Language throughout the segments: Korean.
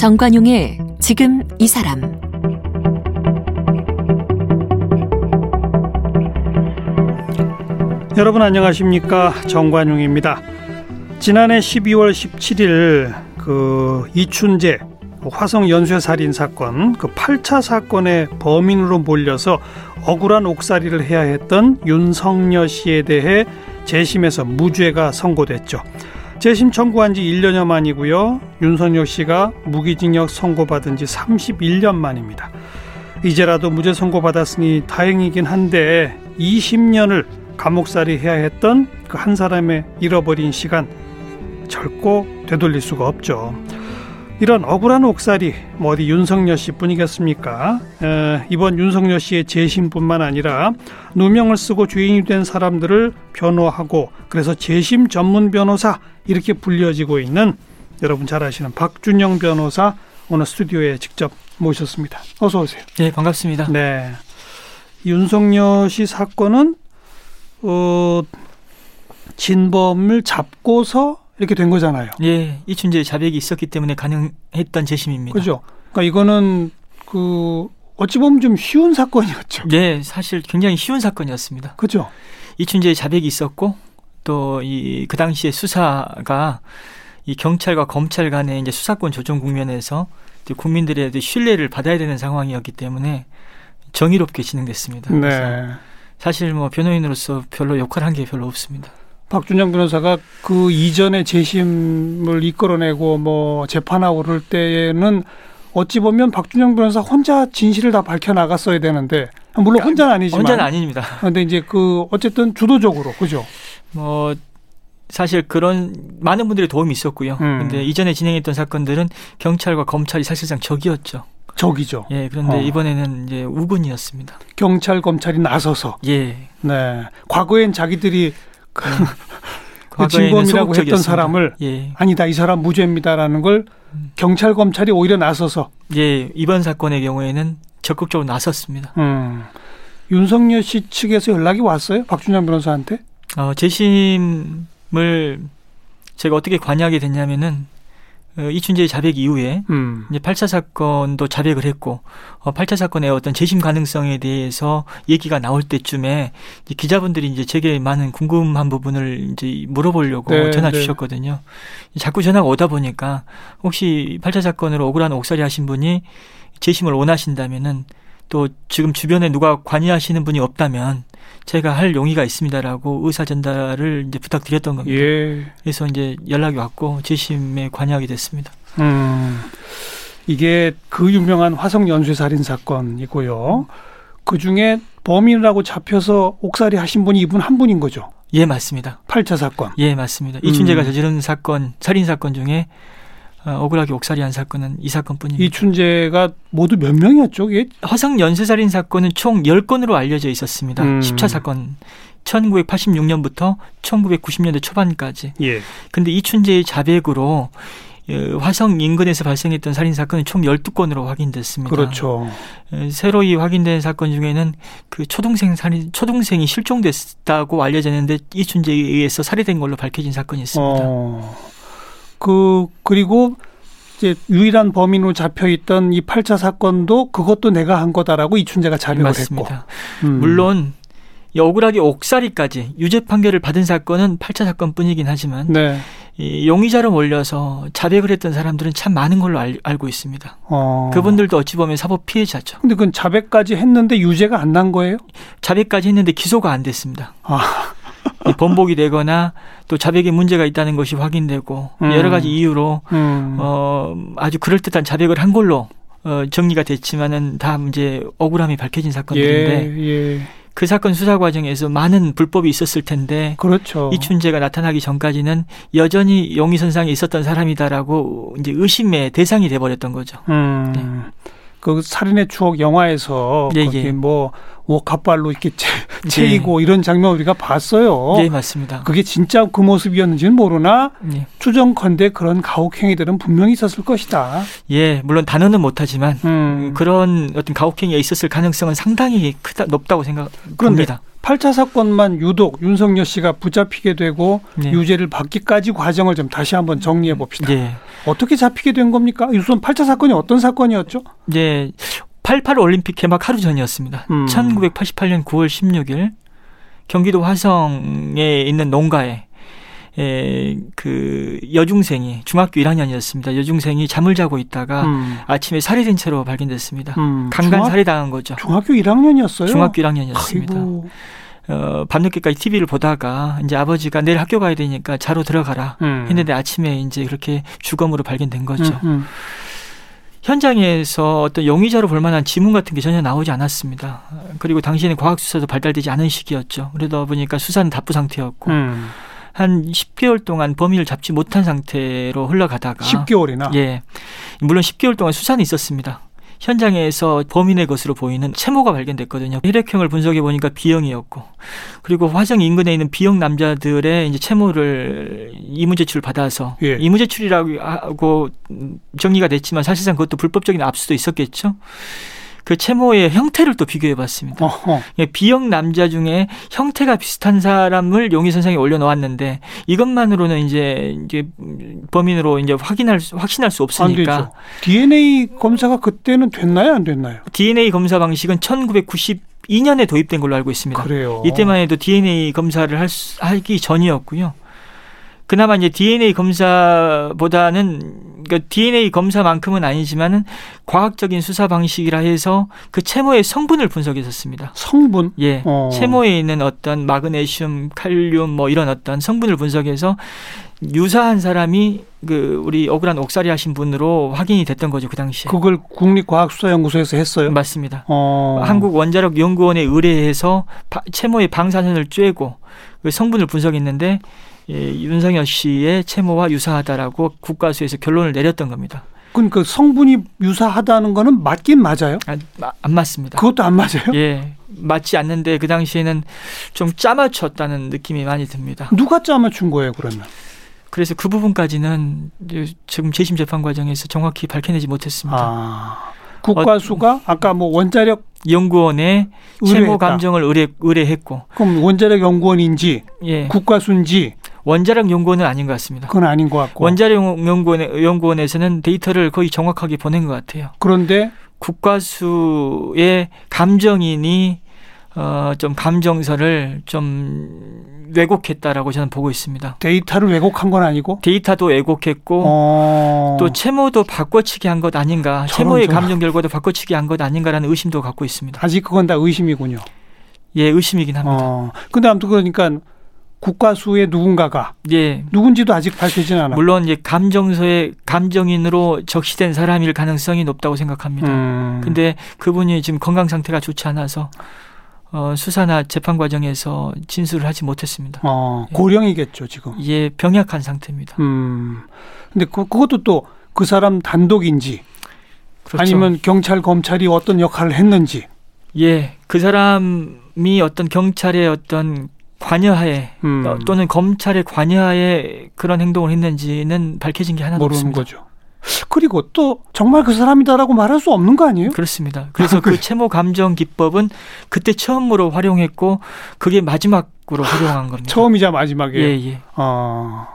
정관용의 지금 이 사람 여러분 안녕하십니까 정관용입니다. 지난해 12월 17일 그 이춘재 화성 연쇄 살인 사건 그 8차 사건의 범인으로 몰려서 억울한 옥살이를 해야 했던 윤성녀 씨에 대해 재심에서 무죄가 선고됐죠. 재심 청구한 지 1년여 만이고요. 윤석열 씨가 무기징역 선고받은 지 31년 만입니다. 이제라도 무죄 선고받았으니 다행이긴 한데 20년을 감옥살이 해야 했던 그 한 사람의 잃어버린 시간 절고 되돌릴 수가 없죠. 이런 억울한 옥살이 뭐 어디 윤석열 씨뿐이겠습니까? 에, 이번 윤석열 씨의 재심뿐만 아니라 누명을 쓰고 주인이 된 사람들을 변호하고 그래서 재심 전문 변호사 이렇게 불려지고 있는 여러분 잘 아시는 박준영 변호사 오늘 스튜디오에 직접 모셨습니다. 어서 오세요. 네, 반갑습니다. 네. 윤석열 씨 사건은 어 진범을 잡고서 이렇게 된 거잖아요. 예, 이춘재 자백이 있었기 때문에 가능했던 재심입니다. 그죠? 그러니까 이거는 그 어찌 보면 좀 쉬운 사건이었죠. 예, 사실 굉장히 쉬운 사건이었습니다. 그죠? 이춘재의 자백이 있었고 또 이 그 당시에 수사가 이 경찰과 검찰 간의 이제 수사권 조정 국면에서 국민들의 신뢰를 받아야 되는 상황이었기 때문에 정의롭게 진행됐습니다. 네. 사실 뭐 변호인으로서 별로 역할 한 게 별로 없습니다. 박준영 변호사가 그 이전에 재심을 이끌어내고 뭐 재판하고 그럴 때에는 어찌 보면 박준영 변호사 혼자 진실을 다 밝혀 나갔어야 되는데 물론 혼자는 아니지만 혼자는 아닙니다. 근데 이제 그 어쨌든 주도적으로 그죠? 뭐 사실 그런 많은 분들의 도움이 있었고요. 음. 근데 이전에 진행했던 사건들은 경찰과 검찰이 사실상 적이었죠. 적이죠. 예, 그런데 어. 이번에는 이제 우군이었습니다. 경찰 검찰이 나서서 예. 네 과거엔 자기들이 그, 그 진범이라고 했던. 사람을 예. 아니다 이 사람 무죄입니다라는 걸 음. 경찰 검찰이 오히려 나서서 예, 이번 사건의 경우에는 적극적으로 나섰습니다. 음, 윤석열 씨 측에서 연락이 왔어요 박준영 변호사한테 어, 재심을 제가 어떻게 관여하게 됐냐면은 어, 이춘재의 자백 이후에 음. 이제 8차 사건도 자백을 했고 어, 8차 사건의 어떤 재심 가능성에 대해서 얘기가 나올 때쯤에 이제 기자분들이 이제 제게 많은 궁금한 부분을 이제 물어보려고 네, 전화 네. 주셨거든요. 자꾸 전화가 오다 보니까 혹시 8차 사건으로 억울한 옥살이 하신 분이 재심을 원하신다면은 또 지금 주변에 누가 관여하시는 분이 없다면 제가 할 용의가 있습니다라고 의사 전달을 이제 부탁드렸던 겁니다. 예. 그래서 이제 연락이 왔고 재심에 관여하게 됐습니다. 음. 이게 그 유명한 화성 연쇄 살인 사건이고요. 그 중에 범인이라고 잡혀서 옥살이 하신 분이 이분 한 분인 거죠. 예, 맞습니다. 8차 사건. 예, 맞습니다. 이춘재가 음. 저지른 사건, 살인 사건 중에 어, 억울하게 옥살이한 사건은 이 사건뿐입니다. 이춘재가 모두 몇 명이었죠? 이게 화성 연쇄살인 사건은 총 10건으로 알려져 있었습니다. 음. 10차 사건. 1986년부터 1990년대 초반까지. 예. 근데 이춘재의 자백으로 어, 화성 인근에서 발생했던 살인 사건은 총 12건으로 확인됐습니다. 그렇죠. 어, 새로이 확인된 사건 중에는 그 초동생 살인 초동생이 실종됐다고 알려졌는데 이춘재에 의해서 살해된 걸로 밝혀진 사건이 있습니다. 어. 그 그리고 이제 유일한 범인으로 잡혀 있던 이 8차 사건도 그것도 내가 한 거다라고 이춘재가 자백을 맞습니다. 했고. 음. 물론 이 억울하게 옥살이까지 유죄 판결을 받은 사건은 8차 사건뿐이긴 하지만 네. 이 용의자로 몰려서 자백을 했던 사람들은 참 많은 걸로 알, 알고 있습니다. 어. 그분들도 어찌 보면 사법 피해자죠. 근데 그건 자백까지 했는데 유죄가 안 난 거예요? 자백까지 했는데 기소가 안 됐습니다. 아. 이 번복이 되거나 또 자백에 문제가 있다는 것이 확인되고 음. 여러 가지 이유로 음. 어, 아주 그럴듯한 자백을 한 걸로 어, 정리가 됐지만은 다 이제 억울함이 밝혀진 사건들인데 예, 예. 그 사건 수사 과정에서 많은 불법이 있었을 텐데 그렇죠. 이춘재가 나타나기 전까지는 여전히 용의선상에 있었던 사람이다라고 이제 의심의 대상이 돼버렸던 거죠. 음. 네. 그 살인의 추억 영화에서 예, 예. 뭐 옷갑발로 이렇게 채, 채이고 이런 장면 우리가 봤어요. 네 맞습니다. 그게 진짜 그 모습이었는지는 모르나 예. 추정컨대 그런 가혹행위들은 분명히 있었을 것이다. 예, 물론 단어는 못하지만 음. 그런 어떤 가혹행위가 있었을 가능성은 상당히 크다 높다고 그런데 생각합니다. 8차 사건만 유독 윤석열 씨가 붙잡히게 되고 네. 유죄를 받기까지 과정을 좀 다시 한번 정리해 봅시다. 예. 어떻게 잡히게 된 겁니까? 우선 8차 사건이 어떤 사건이었죠? 예. 88 올림픽 개막 하루 전이었습니다. 음. 1988년 9월 16일 경기도 화성에 있는 농가에 에, 그 여중생이 중학교 1학년이었습니다. 여중생이 잠을 자고 있다가 음. 아침에 살해된 채로 발견됐습니다. 음. 강간 살해당한 거죠. 중학교 1학년이었어요. 중학교 1학년이었습니다. 아이고. 어, 밤늦게까지 TV를 보다가 이제 아버지가 내일 학교 가야 되니까 자로 들어가라 음. 했는데 아침에 이제 그렇게 주검으로 발견된 거죠. 음, 음. 현장에서 어떤 용의자로 볼 만한 지문 같은 게 전혀 나오지 않았습니다. 그리고 당시에는 과학 수사도 발달되지 않은 시기였죠. 그러다 보니까 수사는 답부 상태였고 음. 한 10개월 동안 범인을 잡지 못한 상태로 흘러가다가 10개월이나. 예. 물론 10개월 동안 수사는 있었습니다. 현장에서 범인의 것으로 보이는 채모가 발견됐거든요. 혈액형을 분석해 보니까 B형이었고, 그리고 화성 인근에 있는 B형 남자들의 이제 채모를 이문 제출을 받아서 예. 이문 제출이라고 하고 정리가 됐지만 사실상 그것도 불법적인 압수도 있었겠죠. 그 채모의 형태를 또 비교해 봤습니다. 어허. 예, B형 남자 중에 형태가 비슷한 사람을 용의 선상에 올려놓았는데 이것만으로는 이제 이제 범인으로 이제 확인할 수, 확신할 수안 없으니까. DNA 검사가 그때는 됐나요, 안 됐나요? DNA 검사 방식은 1992년에 도입된 걸로 알고 있습니다. 그래요. 이때만 해도 DNA 검사를 할 수, 하기 전이었고요. 그나마 이제 DNA 검사보다는 그러니까 DNA 검사만큼은 아니지만은 과학적인 수사 방식이라 해서 그 채모의 성분을 분석했었습니다. 성분. 예, 어. 채모에 있는 어떤 마그네슘, 칼륨 뭐 이런 어떤 성분을 분석해서 유사한 사람이 그 우리 억울한 옥살이 하신 분으로 확인이 됐던 거죠 그 당시에. 그걸 국립과학수사연구소에서 했어요. 맞습니다. 어. 한국 원자력 연구원에 의뢰해서 바- 채모의 방사선을 쬐고 그 성분을 분석했는데 예, 윤석열 씨의 채모와 유사하다라고 국가수에서 결론을 내렸던 겁니다. 그러니까 성분이 유사하다는 거는 맞긴 맞아요. 아, 마- 안 맞습니다. 그것도 안 맞아요. 예, 맞지 않는데 그 당시에는 좀 짜맞췄다는 느낌이 많이 듭니다. 누가 짜맞춘 거예요, 그러면? 그래서 그 부분까지는 지금 재심 재판 과정에서 정확히 밝혀내지 못했습니다. 아. 국과수가 아까 뭐 원자력 연구원에 채모 의뢰했다. 감정을 의뢰, 의뢰했고, 그럼 원자력 연구원인지 예, 국과수인지 원자력 연구원은 아닌 것 같습니다. 그건 아닌 것 같고. 원자력 연구원, 연구원에서는 데이터를 거의 정확하게 보낸 것 같아요. 그런데 국과수의 감정인이 어, 좀 감정서를 좀 왜곡했다라고 저는 보고 있습니다. 데이터를 왜곡한 건 아니고 데이터도 왜곡했고 어. 또 채모도 바꿔치기 한 것 아닌가, 채모의 저런. 감정 결과도 바꿔치기 한 것 아닌가라는 의심도 갖고 있습니다. 아직 그건 다 의심이군요. 예, 의심이긴 합니다. 어. 근데 아무튼 그러니까 국과수의 누군가가 예, 누군지도 아직 밝혀지진 않아. 물론 이제 감정서에 감정인으로 적시된 사람일 가능성이 높다고 생각합니다. 음. 근데 그분이 지금 건강 상태가 좋지 않아서 어, 수사나 재판 과정에서 진술을 하지 못했습니다. 어, 고령이겠죠, 지금. 예, 병약한 상태입니다. 음. 근데 그, 그것도 또 그 사람 단독인지 그렇죠. 아니면 경찰 검찰이 어떤 역할을 했는지. 예, 그 사람이 어떤 경찰의 어떤 관여하에 음. 어, 또는 검찰의 관여하에 그런 행동을 했는지는 밝혀진 게 하나도 모르는 없습니다. 거죠. 그리고 또 정말 그 사람이다라고 말할 수 없는 거 아니에요? 그렇습니다. 그래서 아, 그 그래. 채모 감정 기법은 그때 처음으로 활용했고 그게 마지막으로 활용한 겁니다. 처음이자 마지막에. 예, 예. 어.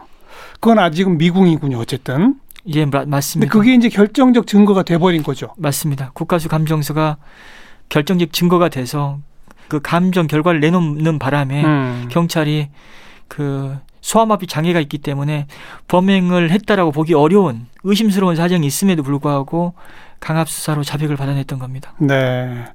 그건 아직은 미궁이군요, 어쨌든. 예, 마- 맞습니다. 그게 이제 결정적 증거가 돼버린 거죠. 맞습니다. 국가수 감정서가 결정적 증거가 돼서 그 감정 결과를 내놓는 바람에 음. 경찰이 그 소아마비 장애가 있기 때문에 범행을 했다라고 보기 어려운 의심스러운 사정이 있음에도 불구하고 강압 수사로 자백을 받아냈던 겁니다. 네.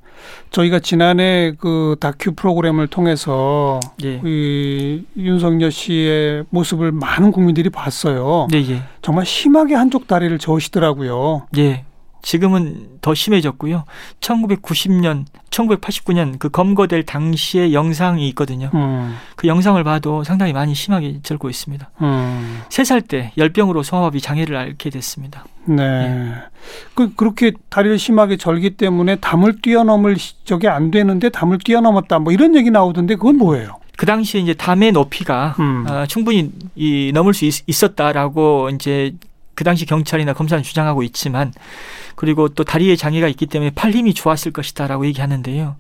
저희가 지난해 그 다큐 프로그램을 통해서 예. 이 윤석열 씨의 모습을 많은 국민들이 봤어요. 네, 예. 정말 심하게 한쪽 다리를 저으시더라고요. 예. 지금은 더 심해졌고요. 1990년, 1989년 그 검거될 당시의 영상이 있거든요. 음, 그 영상을 봐도 상당히 많이 심하게 절고 있습니다. 음, 세살때 열병으로 소아마비 장애를 앓게 됐습니다. 네. 그 그렇게 다리를 심하게 절기 때문에 담을 뛰어넘을 시- 저게 안 되는데 담을 뛰어넘었다. 뭐 이런 얘기 나오던데 그건 뭐예요? 그 당시에 이제 담의 높이가 음. 어, 충분히 이 넘을 수 있, 있었다라고 이제 그 당시 경찰이나 검사는 주장하고 있지만 그리고 또 다리에 장애가 있기 때문에 팔 힘이 좋았을 것이다라고 얘기하는데요.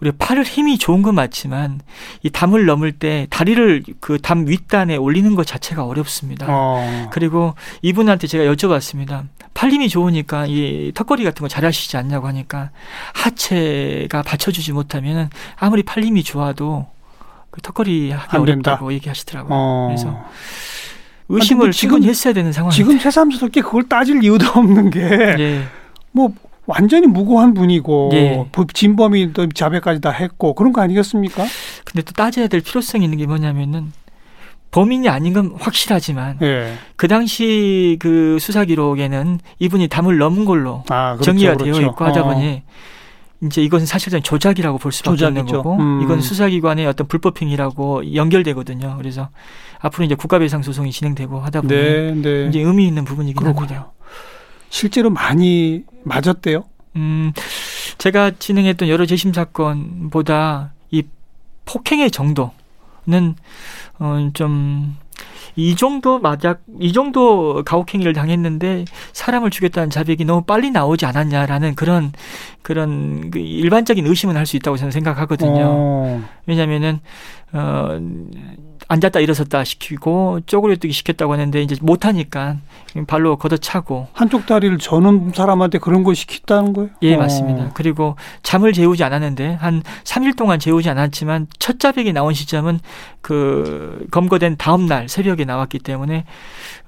우리가 팔을 힘이 좋은 건 맞지만 이 담을 넘을 때 다리를 그 담 윗단에 올리는 것 자체가 어렵습니다. 어. 그리고 이분한테 제가 여쭤봤습니다. 팔 힘이 좋으니까 이 턱걸이 같은 거 잘하시지 않냐고 하니까 하체가 받쳐주지 못하면 아무리 팔 힘이 좋아도 그 턱걸이 하기. 어렵다고 얘기하시더라고요. 어. 그래서 의심을 지금- 했어야 되는 상황인데. 지금 새삼스럽게 그걸 따질 이유도 없는 게 예. 뭐 완전히 무고한 분이고 예. 부- 진범이 또 자백까지 다 했고 그런 거 아니겠습니까? 근데 또 따져야 될 필요성이 있는 게 뭐냐면은 범인이 아닌 건 확실하지만 예. 그 당시 그 수사 기록에는 이분이 담을 넘은 걸로 아, 그렇죠, 정리가 그렇죠. 되어 있고 하다 어. 보니 이제 이것은 사실상 조작이라고 볼 수밖에 없는 조작이죠. 거고 음. 이건 수사기관의 어떤 불법 행위라고 연결되거든요. 그래서 앞으로 이제 국가배상 소송이 진행되고 하다 보니 네, 네. 이제 의미 있는 부분이긴 그렇군요. 합니다. 실제로 많이 맞았대요. 음, 제가 진행했던 여러 재심 사건보다 이 폭행의 정도는 어, 좀, 이 정도 맞아, 이 정도 가혹행위를 당했는데 사람을 죽였다는 자백이 너무 빨리 나오지 않았냐라는 그런, 그런 그 일반적인 의심은 할 수 있다고 저는 생각하거든요. 어. 왜냐면은, 어, 앉았다 일어섰다 시키고 쪼그려뜨기 시켰다고 하는데 이제 못하니까 발로 걷어차고 한쪽 다리를 저는 사람한테 그런 걸 시켰다는 거예요? 예, 어. 맞습니다. 그리고 잠을 재우지 않았는데 한 3일 동안 재우지 않았지만 첫 자백이 나온 시점은 그 검거된 다음 날 새벽에 나왔기 때문에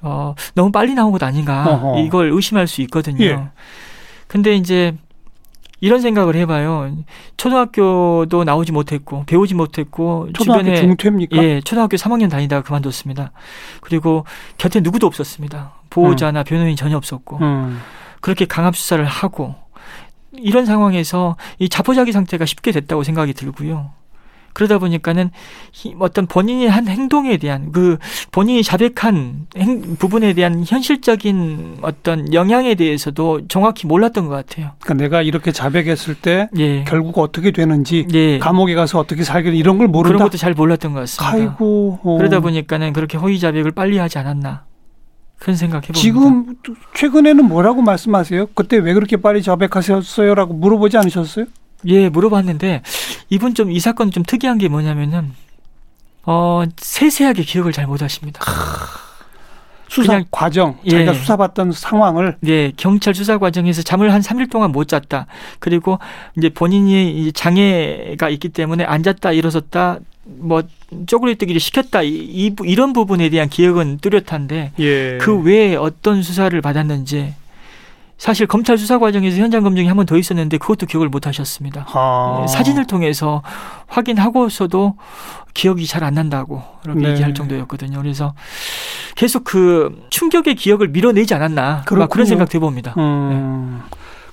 어 너무 빨리 나온 것 아닌가 어허. 이걸 의심할 수 있거든요. 예. 근데 이제 이런 생각을 해봐요. 초등학교도 나오지 못했고 배우지 못했고 초등학교 주변에 중퇴입니까? 예, 초등학교 3학년 다니다가 그만뒀습니다. 그리고 곁에 누구도 없었습니다. 보호자나 변호인이 전혀 없었고 음. 그렇게 강압 수사를 하고 이런 상황에서 이 자포자기 상태가 쉽게 됐다고 생각이 들고요. 그러다 보니까는 히- 어떤 본인이 한 행동에 대한 그 본인이 자백한 행- 부분에 대한 현실적인 어떤 영향에 대해서도 정확히 몰랐던 것 같아요. 그러니까 내가 이렇게 자백했을 때 예. 결국 어떻게 되는지 예. 감옥에 가서 어떻게 살게 이런 걸 그런 모른다. 것도 잘 몰랐던 것 같습니다. 아이고. 어. 그러다 보니까는 그렇게 허위 자백을 빨리 하지 않았나 그런 생각해 봅니다. 지금 최근에는 뭐라고 말씀하세요? 그때 왜 그렇게 빨리 자백하셨어요라고 물어보지 않으셨어요? 예, 물어봤는데 이분 좀 이 사건 좀 특이한 게 뭐냐면은 어 세세하게 기억을 잘 못 하십니다. 수사 그냥- 과정, 예. 자기가 수사받던 상황을 예, 경찰 수사 과정에서 잠을 한 3일 동안 못 잤다. 그리고 이제 본인이 이 장애가 있기 때문에 앉았다 일어섰다 뭐 쪼그리뜨기를 시켰다 이, 이 부- 이런 부분에 대한 기억은 뚜렷한데 예. 그 외에 어떤 수사를 받았는지 사실 검찰 수사 과정에서 현장 검증이 한 번 더 있었는데 그것도 기억을 못 하셨습니다. 아. 예, 사진을 통해서 확인하고서도 기억이 잘 안 난다고 그렇게 네. 얘기할 정도였거든요. 그래서 계속 그 충격의 기억을 밀어내지 않았나. 그런 생각 해봅니다. 음.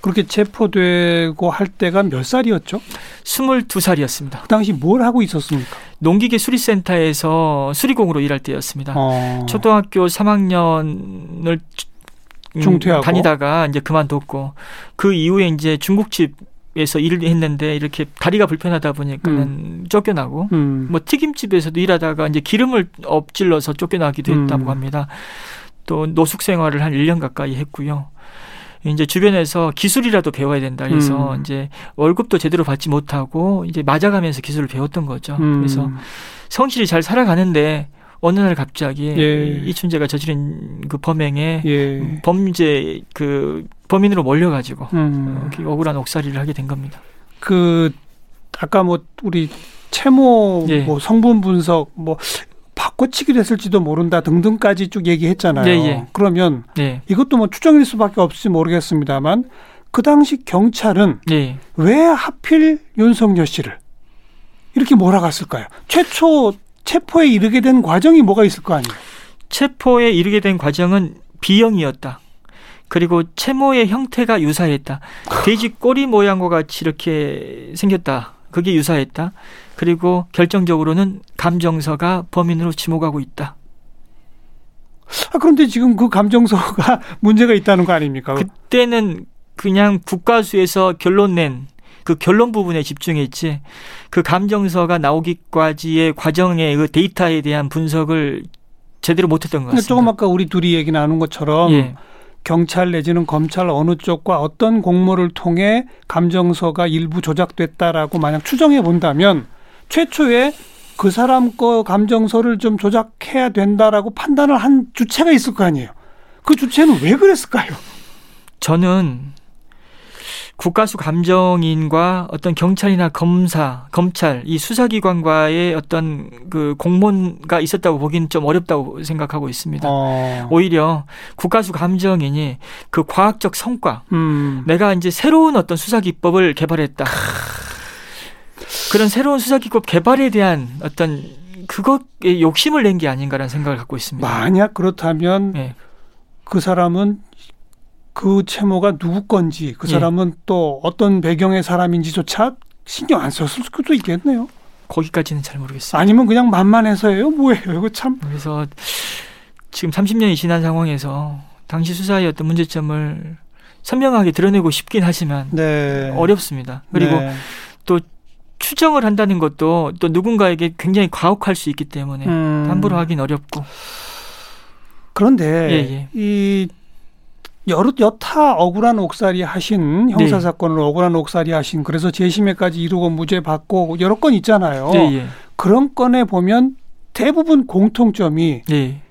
그렇게 체포되고 할 때가 몇 살이었죠? 22살이었습니다. 그 당시 뭘 하고 있었습니까? 농기계 수리센터에서 수리공으로 일할 때였습니다. 어. 초등학교 3학년을 중퇴하고. 다니다가 이제 그만뒀고 그 이후에 이제 중국집 에서 일을 했는데 이렇게 다리가 불편하다 보니까는 쫓겨나고 음. 뭐 튀김집에서도 일하다가 이제 기름을 엎질러서 쫓겨나기도 했다고 음. 합니다. 또 노숙 생활을 한 1년 가까이 했고요. 이제 주변에서 기술이라도 배워야 된다 해서 음. 이제 월급도 제대로 받지 못하고 이제 맞아가면서 기술을 배웠던 거죠. 음. 그래서 성실히 잘 살아가는데 어느 날 갑자기 예. 이춘재가 저지른 그 범행에 예. 범죄 그 범인으로 몰려가지고 음. 어, 억울한 옥살이를 하게 된 겁니다. 그 아까 뭐 우리 채모 예. 뭐 성분 분석 뭐 바꿔치기를 했을지도 모른다 등등까지 쭉 얘기했잖아요. 예, 예. 그러면 네, 이것도 뭐 추정일 수밖에 없을지 모르겠습니다만 그 당시 경찰은 네. 왜 하필 윤석열 씨를 이렇게 몰아갔을까요? 최초 체포에 이르게 된 과정이 뭐가 있을 거 아니에요? 체포에 이르게 된 과정은 B형이었다. 그리고 채모의 형태가 유사했다. 돼지 꼬리 모양과 같이 이렇게 생겼다. 그게 유사했다. 그리고 결정적으로는 감정서가 범인으로 지목하고 있다. 아, 그런데 지금 그 감정서가 문제가 있다는 거 아닙니까? 그때는 그냥 국가수에서 결론 낸 그 결론 부분에 집중했지 그 감정서가 나오기까지의 과정의 그 데이터에 대한 분석을 제대로 못했던 것 같습니다. 조금 아까 우리 둘이 얘기 나눈 것처럼 예, 경찰 내지는 검찰 어느 쪽과 어떤 공모를 통해 감정서가 일부 조작됐다라고 만약 추정해 본다면 최초에 그 사람 거 감정서를 좀 조작해야 된다라고 판단을 한 주체가 있을 거 아니에요. 그 주체는 왜 그랬을까요? 저는 국가수 감정인과 어떤 경찰이나 검사, 검찰, 이 수사기관과의 어떤 그 공모가 있었다고 보기는 좀 어렵다고 생각하고 있습니다. 어. 오히려 국가수 감정인이 그 과학적 성과, 음. 내가 이제 새로운 어떤 수사 기법을 개발했다. 그런 새로운 수사 기법 개발에 대한 어떤 그것에 욕심을 낸 게 아닌가라는 생각을 갖고 있습니다. 만약 그렇다면 네. 그 사람은 그 채모가 누구 건지 그 예. 사람은 또 어떤 배경의 사람인지조차 신경 안 썼을 수도 있겠네요. 거기까지는 잘 모르겠습니다. 아니면 그냥 만만해서예요? 뭐예요? 이거 참. 그래서 지금 30년이 지난 상황에서 당시 수사의 어떤 문제점을 선명하게 드러내고 싶긴 하지만 네. 어렵습니다. 그리고 네. 추정을 한다는 것도 또 누군가에게 굉장히 과혹할 수 있기 때문에 음. 함부로 하긴 어렵고 그런데 예, 예. 이 여러 여타 억울한 옥살이 하신 형사 네. 사건을 억울한 옥살이 하신 그래서 재심에까지 이루고 무죄 받고 여러 건 있잖아요. 예, 예. 그런 건에 보면 대부분 공통점이 예,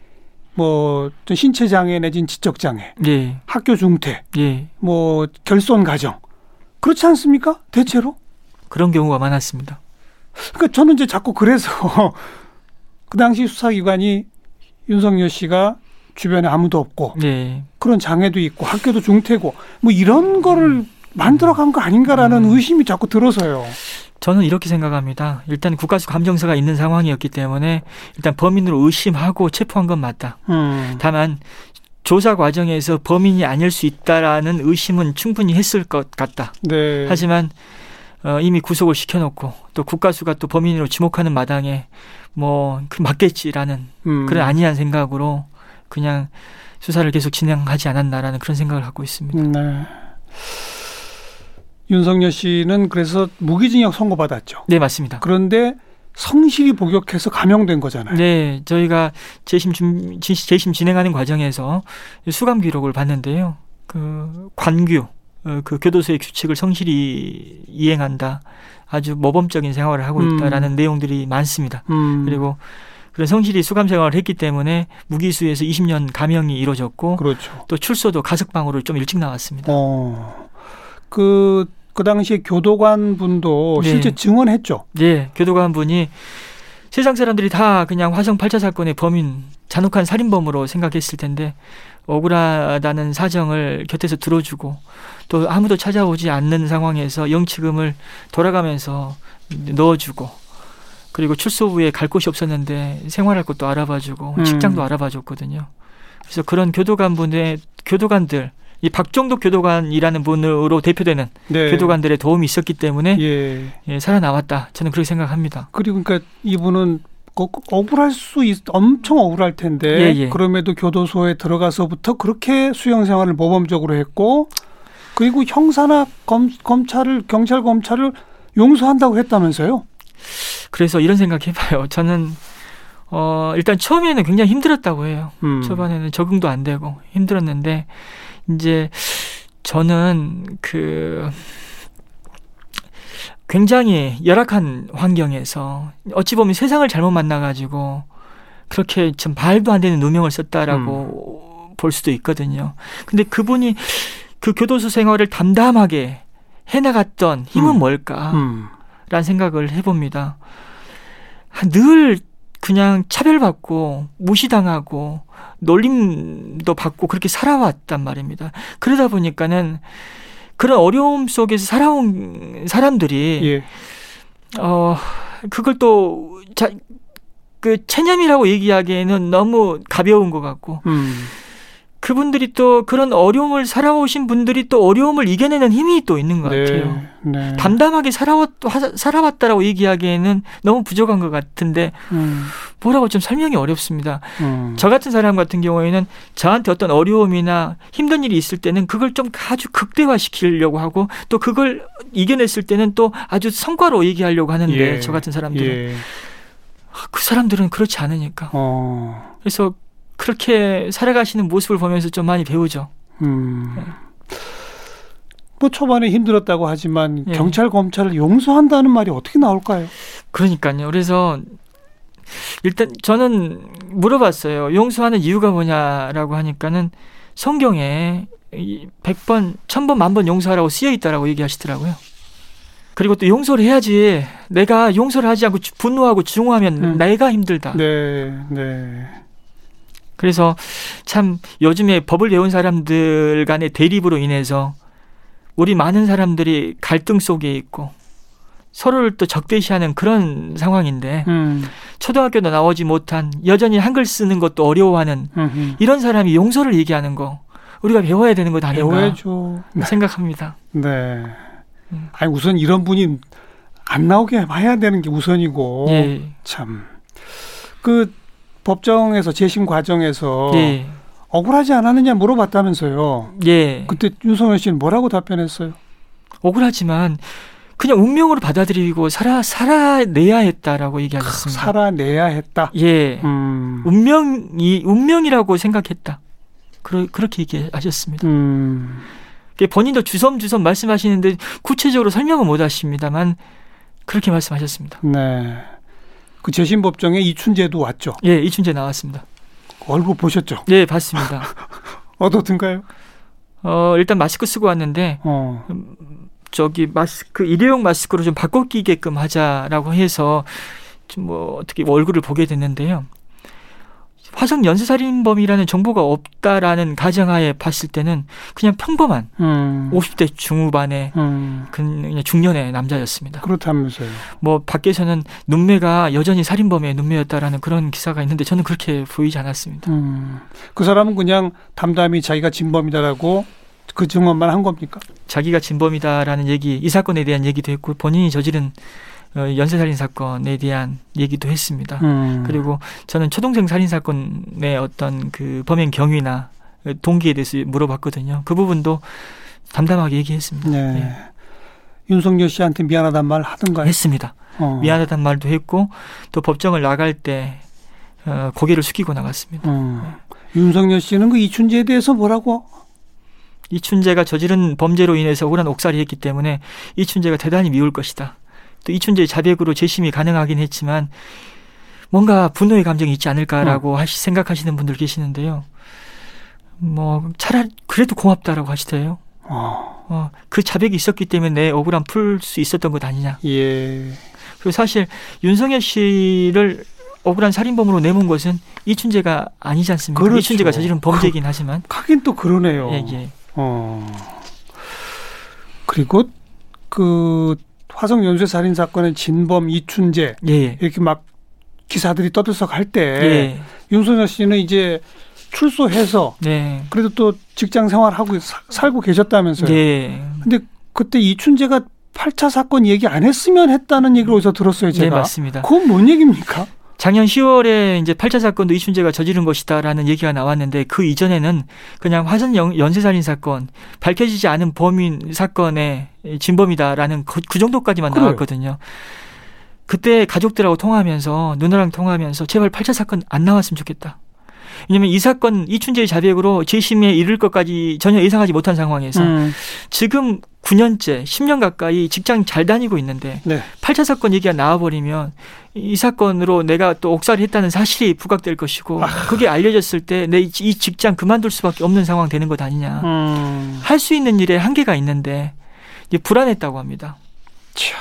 뭐좀 신체 장애 내진 지적 장애, 예, 학교 중퇴, 예. 뭐 결손 가정 그렇지 않습니까? 대체로. 그런 경우가 많았습니다. 그러니까 저는 이제 자꾸 그래서 그 당시 수사기관이 윤석열 씨가 주변에 아무도 없고 네. 그런 장애도 있고 학교도 중퇴고 뭐 이런 거를 만들어간 거 아닌가라는 음. 의심이 자꾸 들어서요. 저는 이렇게 생각합니다. 일단 국가수 감정서가 있는 상황이었기 때문에 일단 범인으로 의심하고 체포한 건 맞다. 음. 다만 조사 과정에서 범인이 아닐 수 있다라는 의심은 충분히 했을 것 같다. 네. 하지만 어, 이미 구속을 시켜놓고 또 국가수가 또 범인으로 지목하는 마당에 뭐그 맞겠지라는 음. 그런 안이한 생각으로 그냥 수사를 계속 진행하지 않았나라는 그런 생각을 갖고 있습니다. 네. 윤석열 씨는 그래서 무기징역 선고받았죠. 네 맞습니다. 그런데 성실히 복역해서 감형된 거잖아요. 네, 저희가 재심 준 지- 재심 진행하는 과정에서 수감 기록을 봤는데요. 그 관규, 어, 그 교도소의 규칙을 성실히 이행한다. 아주 모범적인 생활을 하고 음. 있다라는 내용들이 많습니다. 음. 그리고 그런 성실히 수감 생활을 했기 때문에 무기수에서 20년 감형이 이루어졌고 그렇죠. 또 출소도 가석방으로 좀 일찍 나왔습니다. 어. 그, 그 당시에 교도관 분도 네. 실제 증언했죠. 네, 교도관 분이 세상 사람들이 다 그냥 화성 8차 사건의 범인, 잔혹한 살인범으로 생각했을 텐데 억울하다는 사정을 곁에서 들어주고 또 아무도 찾아오지 않는 상황에서 영치금을 돌아가면서 넣어주고 그리고 출소 후에 갈 곳이 없었는데 생활할 곳도 알아봐주고 음. 직장도 알아봐줬거든요. 그래서 그런 교도관 분의 교도관들 이 박종덕 교도관이라는 분으로 대표되는 네. 교도관들의 도움이 있었기 때문에 예. 예, 살아나왔다. 저는 그렇게 생각합니다. 그리고 그러니까 이분은 거- 억울할 수 있, 엄청 억울할 텐데 예, 예. 그럼에도 교도소에 들어가서부터 그렇게 수용 생활을 모범적으로 했고 그리고 형사나 검, 검찰을 경찰 검찰을 용서한다고 했다면서요? 그래서 이런 생각 해봐요. 저는 어, 일단 처음에는 굉장히 힘들었다고 해요. 음. 초반에는 적응도 안 되고 힘들었는데 이제 저는 그 굉장히 열악한 환경에서 어찌 보면 세상을 잘못 만나가지고 그렇게 좀 말도 안 되는 누명을 썼다라고 볼 수도 있거든요. 근데 그분이 그 교도소 생활을 담담하게 해나갔던 힘은 음. 뭘까? 음. 라는 생각을 해봅니다. 늘 그냥 차별받고 무시당하고 놀림도 받고 그렇게 살아왔단 말입니다. 그러다 보니까는 그런 어려움 속에서 살아온 사람들이 예. 어 그걸 또 자, 그 체념이라고 얘기하기에는 너무 가벼운 것 같고 음. 그분들이 또 그런 어려움을 살아오신 분들이 또 어려움을 이겨내는 힘이 또 있는 것 같아요. 네. 담담하게 살아왔, 화- 살아왔다라고 얘기하기에는 너무 부족한 것 같은데 음. 뭐라고 좀 설명이 어렵습니다. 음. 저 같은 사람 같은 경우에는 저한테 어떤 어려움이나 힘든 일이 있을 때는 그걸 좀 아주 극대화시키려고 하고 또 그걸 이겨냈을 때는 또 아주 성과로 얘기하려고 하는데 예. 저 같은 사람들은 예. 그 사람들은 그렇지 않으니까 어. 그래서 그렇게 살아가시는 모습을 보면서 좀 많이 배우죠. 음. 뭐 초반에 힘들었다고 하지만 예. 경찰 검찰을 용서한다는 말이 어떻게 나올까요? 그러니까요. 그래서 일단 저는 물어봤어요. 용서하는 이유가 뭐냐라고 하니까는 성경에 이 100번, 1000번, 만번 용서하라고 쓰여 있다라고 얘기하시더라고요. 그리고 또 용서를 해야지 내가 용서를 하지 않고 주- 분노하고 증오하면 음. 내가 힘들다. 네, 네. 그래서 참 요즘에 법을 배운 사람들 간의 대립으로 인해서 우리 많은 사람들이 갈등 속에 있고 서로를 또 적대시하는 그런 상황인데 음, 초등학교도 나오지 못한 여전히 한글 쓰는 것도 어려워하는 음, 음. 이런 사람이 용서를 얘기하는 거 우리가 배워야 되는 것 아닌가 배워야죠. 네. 생각합니다. 네. 음. 아니 우선 이런 분이 안 나오게 해야 되는 게 우선이고 예, 참. 그 법정에서 재심 과정에서 예, 억울하지 않았느냐 물어봤다면서요. 예. 그때 윤석열 씨는 뭐라고 답변했어요? 억울하지만 그냥 운명으로 받아들이고 살아 살아내야 했다라고 얘기하셨습니다. 살아내야 했다. 예, 음. 운명이 운명이라고 생각했다. 그러, 그렇게 얘기하셨습니다. 음. 그 본인도 주섬주섬 말씀하시는데 구체적으로 설명은 못 하십니다만 그렇게 말씀하셨습니다. 네. 그 재심 법정에 이춘재도 왔죠. 예, 이춘재 나왔습니다. 얼굴 보셨죠? 예, 봤습니다. 어떻든가요? 어, 일단 마스크 쓰고 왔는데 어. 저기 마스크 일회용 마스크로 좀 바꿔 끼게끔 하자라고 해서 좀 뭐 어떻게 얼굴을 보게 됐는데요. 화성 연쇄살인범이라는 정보가 없다라는 가정하에 봤을 때는 그냥 평범한 음. 50대 중후반의 음. 그냥 중년의 남자였습니다. 그렇다면서요. 뭐 밖에서는 눈매가 여전히 살인범의 눈매였다라는 그런 기사가 있는데 저는 그렇게 보이지 않았습니다. 음. 그 사람은 그냥 담담히 자기가 진범이다라고 그 증언만 한 겁니까? 자기가 진범이다라는 얘기, 이 사건에 대한 얘기도 했고 본인이 저지른 어, 연쇄 살인 사건에 대한 얘기도 했습니다. 음. 그리고 저는 초동생 살인 사건의 어떤 그 범행 경위나 동기에 대해서 물어봤거든요. 그 부분도 담담하게 얘기했습니다. 네. 예. 윤석열 씨한테 미안하단 말 하던가요? 했습니다. 어. 미안하단 말도 했고 또 법정을 나갈 때 어, 고개를 숙이고 나갔습니다. 음. 윤석열 씨는 그 이춘재에 대해서 뭐라고? 이춘재가 저지른 범죄로 인해서 억울한 옥살이 했기 때문에 이춘재가 대단히 미울 것이다. 또 이춘재의 자백으로 재심이 가능하긴 했지만 뭔가 분노의 감정이 있지 않을까라고 하시, 생각하시는 분들 계시는데요. 뭐 차라리 그래도 고맙다라고 하시대요. 어. 어, 그 자백이 있었기 때문에 내 억울함 풀 수 있었던 것 아니냐. 예. 그리고 사실 윤석열 씨를 억울한 살인범으로 내몬 것은 이춘재가 아니지 않습니까? 그렇죠. 이춘재가 저지른 범죄이긴 하지만 하긴 또 그러네요. 예, 예. 어. 그리고 그 화성 연쇄 살인 사건의 진범 이춘재 예. 이렇게 막 기사들이 떠들썩할 때 예. 윤석열 씨는 이제 출소해서 네. 그래도 또 직장 생활하고 사- 살고 계셨다면서요. 예. 근데 그때 이춘재가 8차 사건 얘기 안 했으면 했다는 얘기를 어디서 들었어요, 네, 제가. 맞습니다. 그건 뭔 얘기입니까? 작년 10월에 이제 8차 사건도 이춘재가 저지른 것이다라는 얘기가 나왔는데 그 이전에는 그냥 연- 연쇄살인 사건 밝혀지지 않은 범인 사건의 진범이다라는 그, 그 정도까지만 그래요. 나왔거든요. 그때 가족들하고 통화하면서 누나랑 통화하면서 제발 8차 사건 안 나왔으면 좋겠다. 왜냐면 이 사건 이춘재의 자백으로 재심에 이를 것까지 전혀 예상하지 못한 상황에서 음, 지금 9년째 10년 가까이 직장 잘 다니고 있는데 네. 8차 사건 얘기가 나와버리면 이 사건으로 내가 또 옥살이 했다는 사실이 부각될 것이고 그게 알려졌을 때 내 이 직장 그만둘 수밖에 없는 상황 되는 것 아니냐. 음, 할수 있는 일에 한계가 있는데 이제 불안했다고 합니다. 차.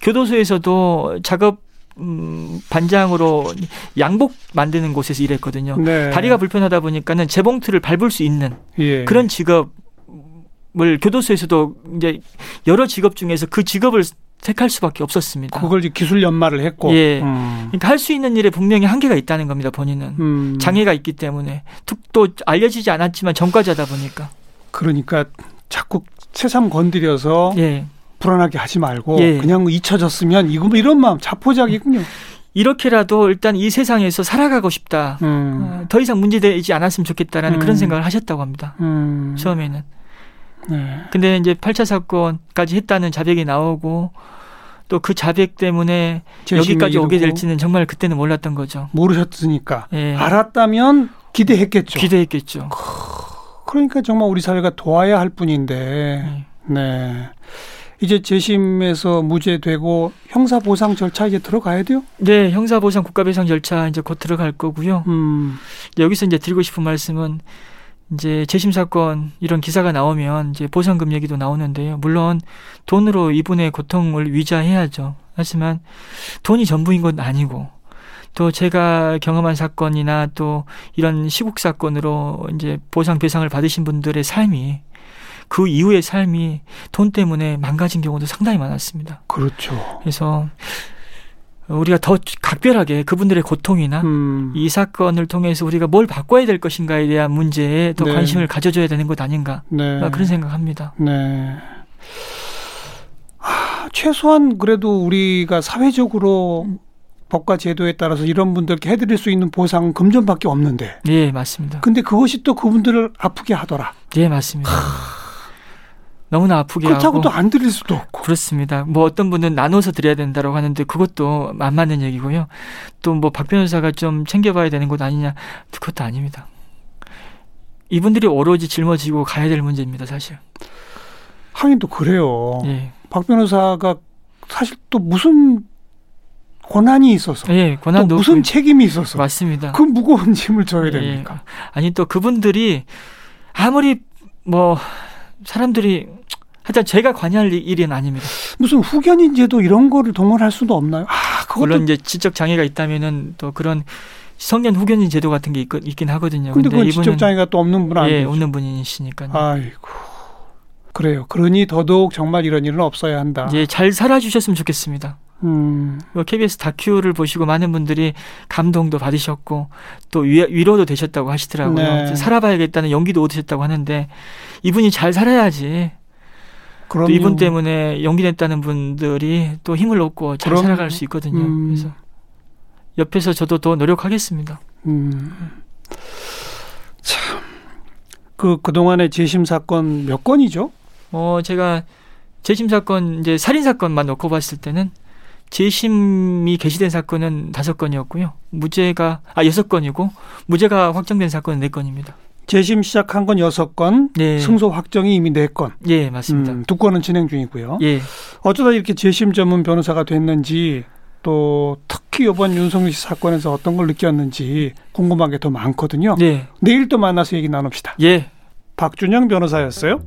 교도소에서도 작업 음, 반장으로 양복 만드는 곳에서 일했거든요. 네. 다리가 불편하다 보니까는 재봉틀을 밟을 수 있는 예. 그런 직업 을 교도소에서도 이제 여러 직업 중에서 그 직업을 택할 수밖에 없었습니다. 그걸 이제 기술 연마를 했고. 예. 음. 그러니까 할 수 있는 일에 분명히 한계가 있다는 겁니다. 본인은 음. 장애가 있기 때문에 툭또 알려지지 않았지만 전과자다 보니까 그러니까 자꾸 새삼 건드려서 예 불안하게 하지 말고 예. 그냥 잊혀졌으면 이거 뭐 이런 마음 자포자기군요. 이렇게라도 일단 이 세상에서 살아가고 싶다. 음. 어, 더 이상 문제되지 않았으면 좋겠다라는 음. 그런 생각을 하셨다고 합니다. 음. 처음에는. 네. 근데 이제 8차 사건까지 했다는 자백이 나오고 또 그 자백 때문에 여기까지 오게 될지는 정말 그때는 몰랐던 거죠. 모르셨으니까 예. 알았다면 기대했겠죠. 기대했겠죠. 그러니까 정말 우리 사회가 도와야 할 뿐인데, 네. 네. 이제 재심에서 무죄되고 형사 보상 절차 이제 들어가야 돼요? 네, 형사 보상 국가 배상 절차 이제 곧 들어갈 거고요. 음, 여기서 이제 드리고 싶은 말씀은 이제 재심 사건 이런 기사가 나오면 이제 보상금 얘기도 나오는데요. 물론 돈으로 이분의 고통을 위자해야죠. 하지만 돈이 전부인 건 아니고 또 제가 경험한 사건이나 또 이런 시국 사건으로 이제 보상 배상을 받으신 분들의 삶이 그 이후의 삶이 돈 때문에 망가진 경우도 상당히 많았습니다. 그렇죠. 그래서 우리가 더 각별하게 그분들의 고통이나 음, 이 사건을 통해서 우리가 뭘 바꿔야 될 것인가에 대한 문제에 더 네. 관심을 가져줘야 되는 것 아닌가 네. 그런 생각합니다. 네. 아, 최소한 그래도 우리가 사회적으로 법과 제도에 따라서 이런 분들께 해드릴 수 있는 보상은 금전밖에 없는데. 예, 맞습니다. 근데 그것이 또 그분들을 아프게 하더라. 예, 맞습니다. 너무나 아프게 그렇다고 하고 또안 드릴 수도 없고. 그렇습니다. 뭐 어떤 분은 나눠서 드려야 된다고 하는데 그것도 안 맞는 얘기고요. 또 뭐 박 변호사가 좀 챙겨봐야 되는 것 아니냐 그것도 아닙니다. 이분들이 오로지 짊어지고 가야 될 문제입니다, 사실. 하긴 또 그래요. 예, 박 변호사가 사실 또 무슨 권한이 있어서 예, 또 권한도 무슨 없고- 책임이 있어서 맞습니다. 그 무거운 짐을 져야 예. 됩니까? 아니 또 그분들이 아무리 뭐 사람들이 하여튼 제가 관여할 일- 일은 아닙니다. 무슨 후견인제도 이런 거를 동원할 수도 없나요? 아, 그것도 물론 이제 지적 장애가 있다면은 또 그런 성년 후견인 제도 같은 게 있, 있긴 하거든요. 근데 이분은 지적 장애가 또 없는 분은 예, 아니죠. 없는 분이시니까요. 아이고. 그래요. 그러니 더더욱 정말 이런 일은 없어야 한다. 예, 잘 살아 주셨으면 좋겠습니다. 음, 뭐 KBS 다큐를 보시고 많은 분들이 감동도 받으셨고 또 위, 위로도 되셨다고 하시더라고요. 네. 이제 살아봐야겠다는 용기도 얻으셨다고 하는데 이분이 잘 살아야지 그럼 또 이분 때문에 용기 냈다는 분들이 또 힘을 얻고 잘 그럼요. 살아갈 수 있거든요. 음. 그래서 옆에서 저도 더 노력하겠습니다. 음. 참. 그 그동안의 재심 사건 몇 건이죠? 어 제가 재심 사건 이제 살인 사건만 놓고 봤을 때는 재심이 개시된 사건은 다섯 건이었고요. 무죄가 아 여섯 건이고 무죄가 확정된 사건은 네 건입니다. 재심 시작한 건 여섯 건, 네. 승소 확정이 이미 네 건. 예, 맞습니다. 음, 두 건은 진행 중이고요. 예. 어쩌다 이렇게 재심 전문 변호사가 됐는지 또 특히 이번 윤석열 씨 사건에서 어떤 걸 느꼈는지 궁금한 게 더 많거든요. 네. 내일 또 만나서 얘기 나눕시다. 예. 박준영 변호사였어요.